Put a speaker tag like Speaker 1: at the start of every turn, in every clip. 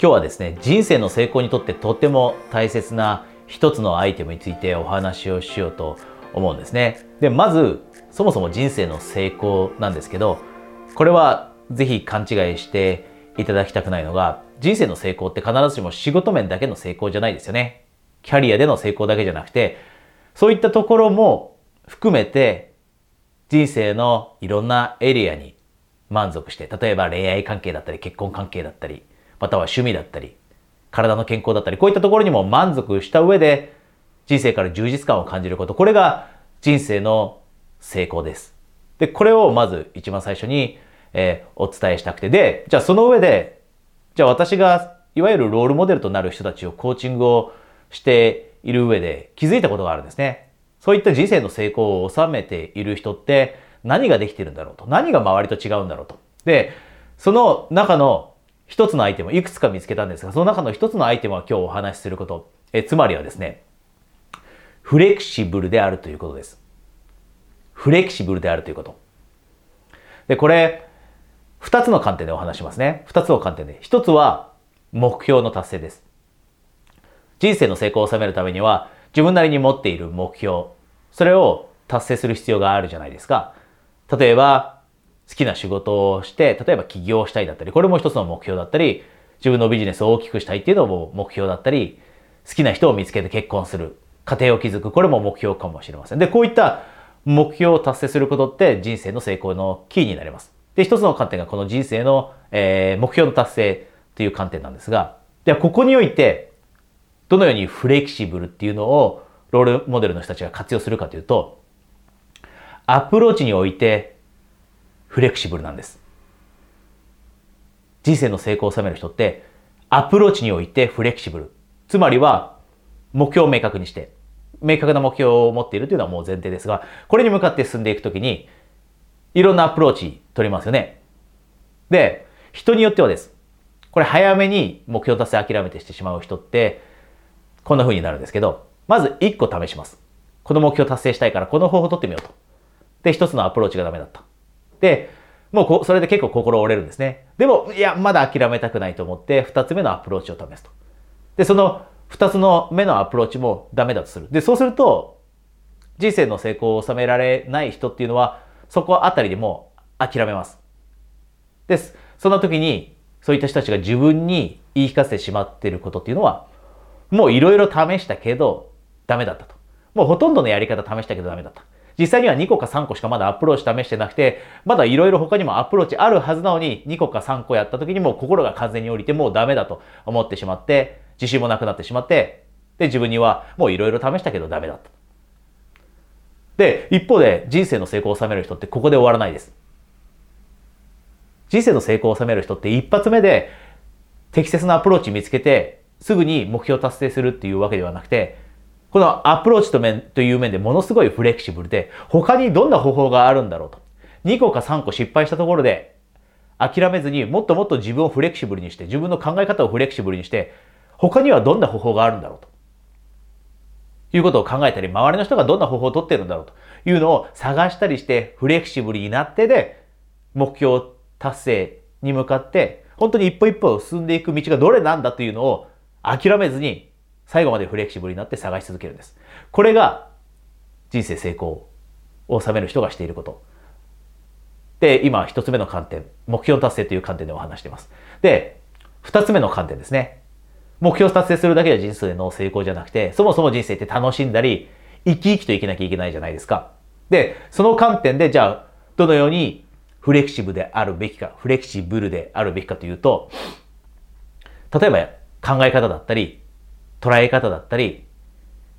Speaker 1: 今日はですね人生の成功にとってとっても大切な一つのアイテムについてお話をしようと思うんですね。でまずそもそも人生の成功なんですけどこれはぜひ勘違いしていただきたくないのが人生の成功って必ずしも仕事面だけの成功じゃないですよね。キャリアでの成功だけじゃなくてそういったところも含めて人生のいろんなエリアに満足して例えば恋愛関係だったり結婚関係だったりまたは趣味だったり、体の健康だったり、こういったところにも満足した上で、人生から充実感を感じること、これが人生の成功です。で、これをまず一番最初に、えー、お伝えしたくて、で、じゃあその上で、じゃあ私がいわゆるロールモデルとなる人たちをコーチングをしている上で気づいたことがあるんですね。そういった人生の成功を収めている人って何ができてるんだろうと。何が周りと違うんだろうと。で、その中の一つのアイテム、いくつか見つけたんですが、その中の一つのアイテムは今日お話しすること。えつまりはですね、フレキシブルであるということです。フレキシブルであるということ。で、これ、二つの観点でお話しますね。二つの観点で。一つは、目標の達成です。人生の成功を収めるためには、自分なりに持っている目標、それを達成する必要があるじゃないですか。例えば、好きな仕事をして、例えば起業したいだったり、これも一つの目標だったり、自分のビジネスを大きくしたいっていうのも目標だったり、好きな人を見つけて結婚する、家庭を築く、これも目標かもしれません。で、こういった目標を達成することって人生の成功のキーになります。で、一つの観点がこの人生の、えー、目標の達成という観点なんですが、ではここにおいて、どのようにフレキシブルっていうのをロールモデルの人たちが活用するかというと、アプローチにおいてフレキシブルなんです。人生の成功を収める人ってアプローチにおいてフレキシブル。つまりは目標を明確にして、明確な目標を持っているというのはもう前提ですが、これに向かって進んでいくときにいろんなアプローチ取りますよね。で、人によってはです。これ早めに目標達成諦めてしてしまう人ってこんな風になるんですけど、まず1個試します。この目標達成したいからこの方法を取ってみようと。で、一つのアプローチがダメだった。で、もうこそれで結構心折れるんですね。でも、いや、まだ諦めたくないと思って、二つ目のアプローチを試すと。で、その二つの目のアプローチもダメだとする。で、そうすると、人生の成功を収められない人っていうのは、そこあたりでも諦めます。です。その時に、そういった人たちが自分に言い聞かせてしまっていることっていうのは、もういろいろ試したけど、ダメだったと。もうほとんどのやり方試したけどダメだった。実際には2個か3個しかまだアプローチ試してなくて、まだいろいろ他にもアプローチあるはずなのに、2個か3個やった時にも心が完全に降りてもうダメだと思ってしまって、自信もなくなってしまって、で、自分にはもういろいろ試したけどダメだった。で、一方で人生の成功を収める人ってここで終わらないです。人生の成功を収める人って一発目で適切なアプローチ見つけてすぐに目標達成するっていうわけではなくてこのアプローチと面という面でものすごいフレキシブルで、他にどんな方法があるんだろうと。2個か3個失敗したところで、諦めずにもっともっと自分をフレキシブルにして、自分の考え方をフレキシブルにして、他にはどんな方法があるんだろうと。いうことを考えたり、周りの人がどんな方法をとってるんだろうというのを探したりして、フレキシブルになってで、目標達成に向かって、本当に一歩一歩進んでいく道がどれなんだというのを諦めずに最後までフレキシブルになって探し続けるんです。これが人生成功を収める人がしていること。で、今一つ目の観点、目標達成という観点でお話しています。で、二つ目の観点ですね。目標達成するだけで人生の成功じゃなくて、そもそも人生って楽しんだり、生き生きと生きなきゃいけないじゃないですか。で、その観点で、じゃあ、どのようにフレキシブルであるべきか、フレキシブルであるべきかというと、例えば考え方だったり、捉え方だったり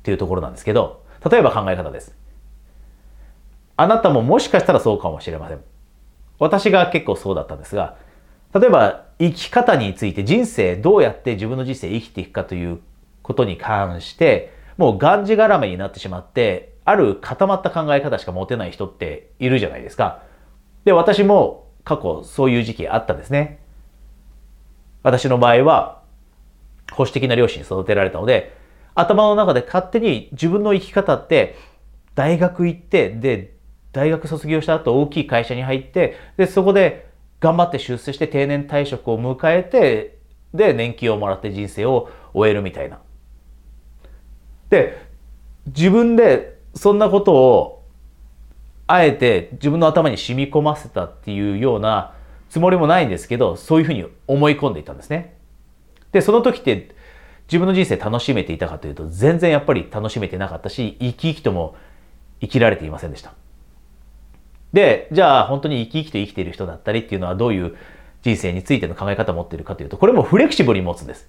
Speaker 1: っていうところなんですけど、例えば考え方です。あなたももしかしたらそうかもしれません。私が結構そうだったんですが、例えば生き方について人生どうやって自分の人生生きていくかということに関して、もうがんじがらめになってしまって、ある固まった考え方しか持てない人っているじゃないですか。で、私も過去そういう時期あったんですね。私の場合は保守的な両親に育てられたので、頭の中で勝手に自分の生き方って、大学行って、で、大学卒業した後大きい会社に入って、で、そこで頑張って出世して定年退職を迎えて、で年金をもらって人生を終えるみたいな。で、自分でそんなことをあえて自分の頭に染み込ませたっていうようなつもりもないんですけど、そういうふうに思い込んでいたんですね。で、その時って自分の人生楽しめていたかというと、全然やっぱり楽しめてなかったし、生き生きとも生きられていませんでした。で、じゃあ本当に生き生きと生きている人だったりっていうのはどういう人生についての考え方を持っているかというと、これもフレキシブルに持つんです。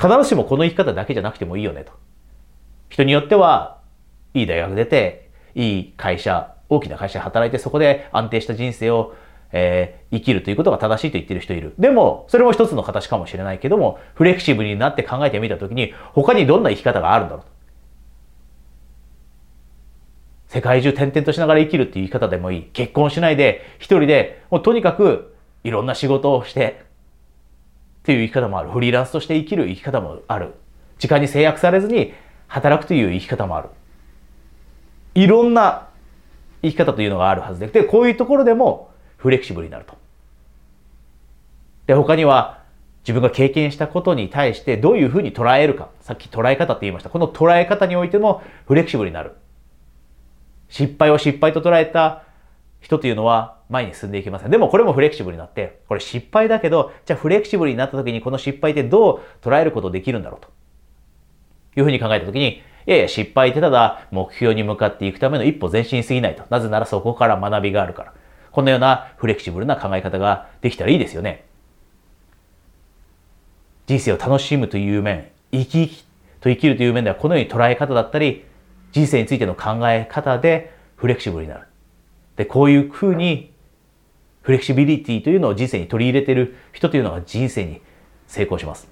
Speaker 1: 必ずしもこの生き方だけじゃなくてもいいよねと。人によっては、いい大学出て、いい会社、大きな会社で働いて、そこで安定した人生を、えー、生きるということが正しいと言ってる人いる。でも、それも一つの形かもしれないけども、フレキシブルになって考えてみたときに、他にどんな生き方があるんだろう。世界中転々としながら生きるっていう生き方でもいい。結婚しないで、一人で、もうとにかくいろんな仕事をして、っていう生き方もある。フリーランスとして生きる生き方もある。時間に制約されずに働くという生き方もある。いろんな生き方というのがあるはずで、で、こういうところでもフレキシブルになると。で、他には自分が経験したことに対してどういうふうに捉えるか。さっき捉え方って言いました。この捉え方においてもフレキシブルになる。失敗を失敗と捉えた人というのは前に進んでいきません。でもこれもフレキシブルになって、これ失敗だけど、じゃあフレキシブルになった時にこの失敗ってどう捉えることできるんだろうというふうに考えた時に、いやいや失敗ってただ目標に向かっていくための一歩前進すぎないと。なぜならそこから学びがあるから。このようなフレキシブルな考え方ができたらいいですよね。人生を楽しむという面、生き生きと生きるという面ではこのように捉え方だったり、人生についての考え方でフレキシブルになる。で、こういうふうにフレキシビリティというのを人生に取り入れている人というのが人生に成功します。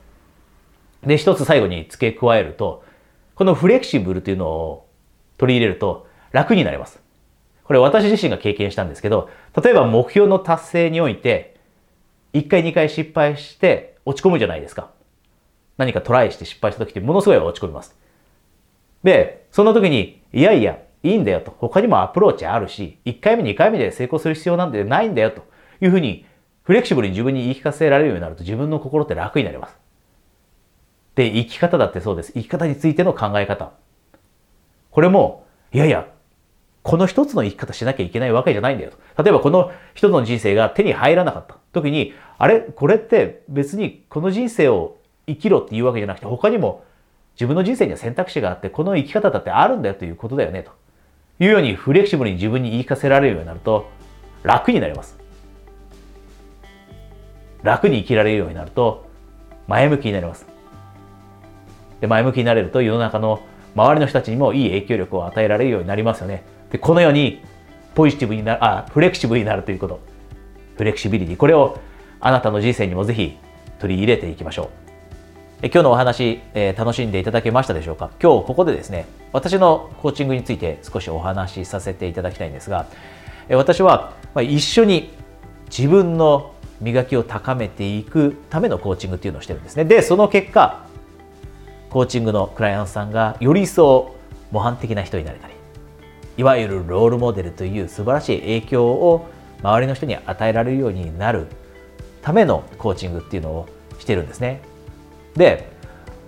Speaker 1: で、一つ最後に付け加えると、このフレキシブルというのを取り入れると楽になります。これ私自身が経験したんですけど、例えば目標の達成において、1回2回失敗して落ち込むじゃないですか。何かトライして失敗した時ってものすごい落ち込みます。で、その時に、いやいや、いいんだよと。他にもアプローチあるし、1回目、2回目で成功する必要なんてないんだよというふうに、フレキシブルに自分に言い聞かせられるようになると自分の心って楽になります。で、生き方だってそうです。生き方についての考え方。これも、いやいや、この一つの生き方しなきゃいけないわけじゃないんだよと。例えばこの一つの人生が手に入らなかった時に、あれ？これって別にこの人生を生きろっていうわけじゃなくて、他にも自分の人生には選択肢があって、この生き方だってあるんだよということだよね、というようにフレキシブルに自分に言い聞かせられるようになると、楽になります。楽に生きられるようになると、前向きになります。で、前向きになれると世の中の周りの人たちにもいい影響力を与えられるようになりますよね。で、このようにポジティブになる、あ、フレキシブになるということ。フレキシビリティ。これをあなたの人生にもぜひ取り入れていきましょう。今日のお話、えー、楽しんでいただけましたでしょうか？今日ここでですね、私のコーチングについて少しお話しさせていただきたいんですが、私は一緒に自分の磨きを高めていくためのコーチングっていうのをしてるんですね。で、その結果、コーチングのクライアントさんがより一層模範的な人になれたり、いわゆるロールモデルという素晴らしい影響を周りの人に与えられるようになるためのコーチングっていうのをしてるんですね。で、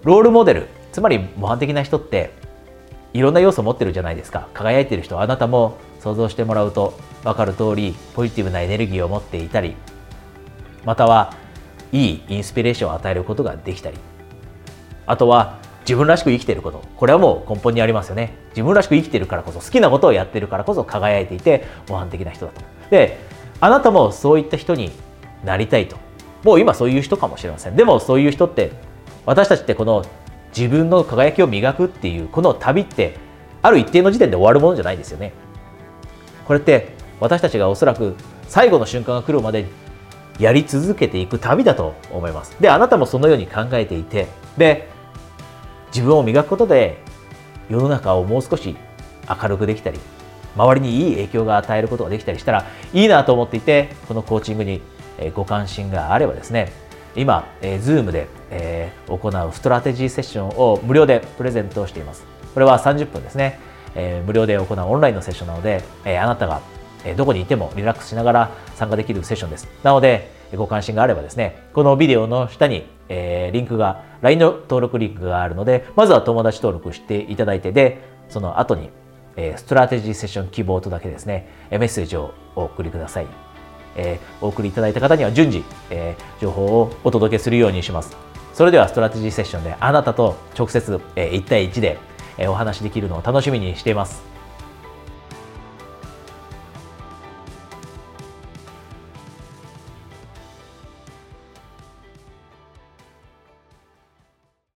Speaker 1: ロールモデル、つまり模範的な人って、いろんな要素を持ってるじゃないですか。輝いてる人、あなたも想像してもらうと分かる通り、ポジティブなエネルギーを持っていたり、または、いいインスピレーションを与えることができたり、あとは、自分らしく生きていること。これはもう根本にありますよね。自分らしく生きているからこそ、好きなことをやっているからこそ輝いていて、模範的な人だと。で、あなたもそういった人になりたいと。もう今そういう人かもしれません。でもそういう人って私たちってこの自分の輝きを磨くっていうこの旅ってある一定の時点で終わるものじゃないですよね。これって私たちがおそらく最後の瞬間が来るまでやり続けていく旅だと思います。で、あなたもそのように考えていて、で、自分を磨くことで世の中をもう少し明るくできたり、周りにいい影響が与えることができたりしたらいいなと思っていて、このコーチングにご関心があればですね、今、えー、Zoom で、えー、行うストラテジーセッションを無料でプレゼントしています。これは30分ですね。えー、無料で行うオンラインのセッションなので、えー、あなたがえどこにいてもリラックスしながら参加できるセッションです。なので、ご関心があればですね、このビデオの下に、えー、リンクが、LINE の登録リンクがあるので、まずは友達登録していただいて、で、その後に、えー、ストラテジーセッション希望とだけですね、メッセージをお送りください。えー、お送りいただいた方には順次、えー、情報をお届けするようにします。それではストラテジーセッションであなたと直接、えー、1対1で、えー、お話しできるのを楽しみにしています。